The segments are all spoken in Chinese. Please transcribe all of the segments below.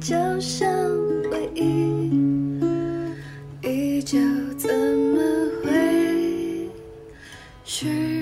就像回忆依旧，怎么会虚？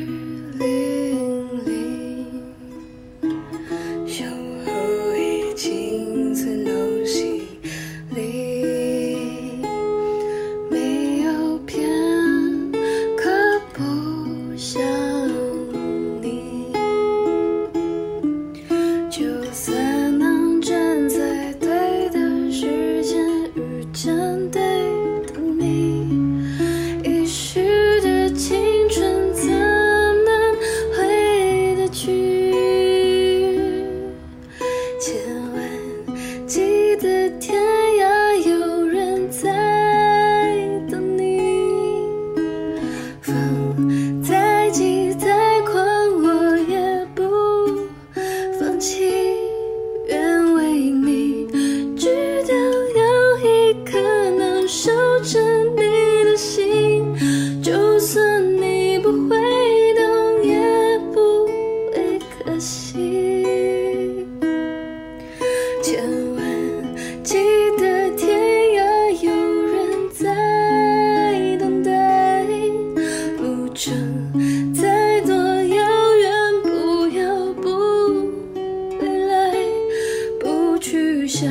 不想，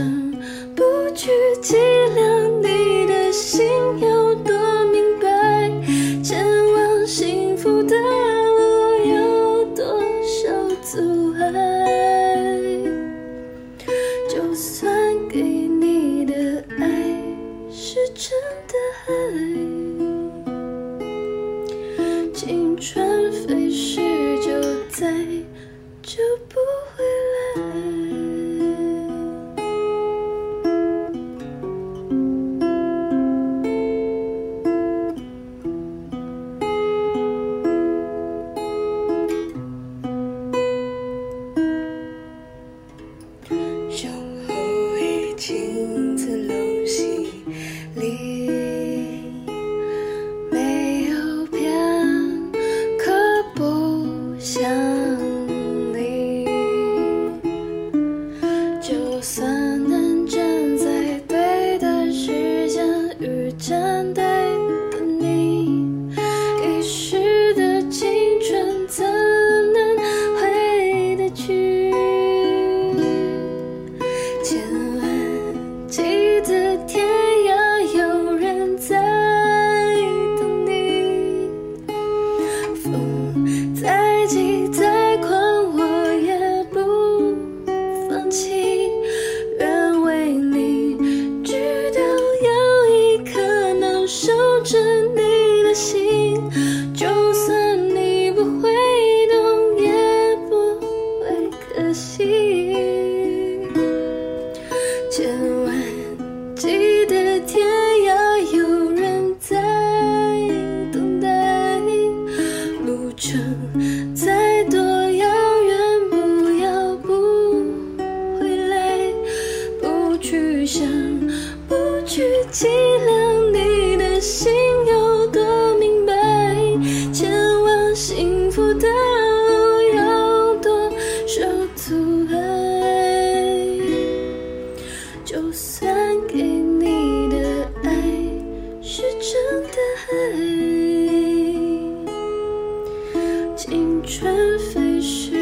不去听。就算能站在对的时间遇见对的你遗失的青春怎能回得去千万记得天涯有人在等你风再疾再想不去计量你的心有多明白前往幸福的路有多少阻碍就算给你的爱是真的爱青春飞逝。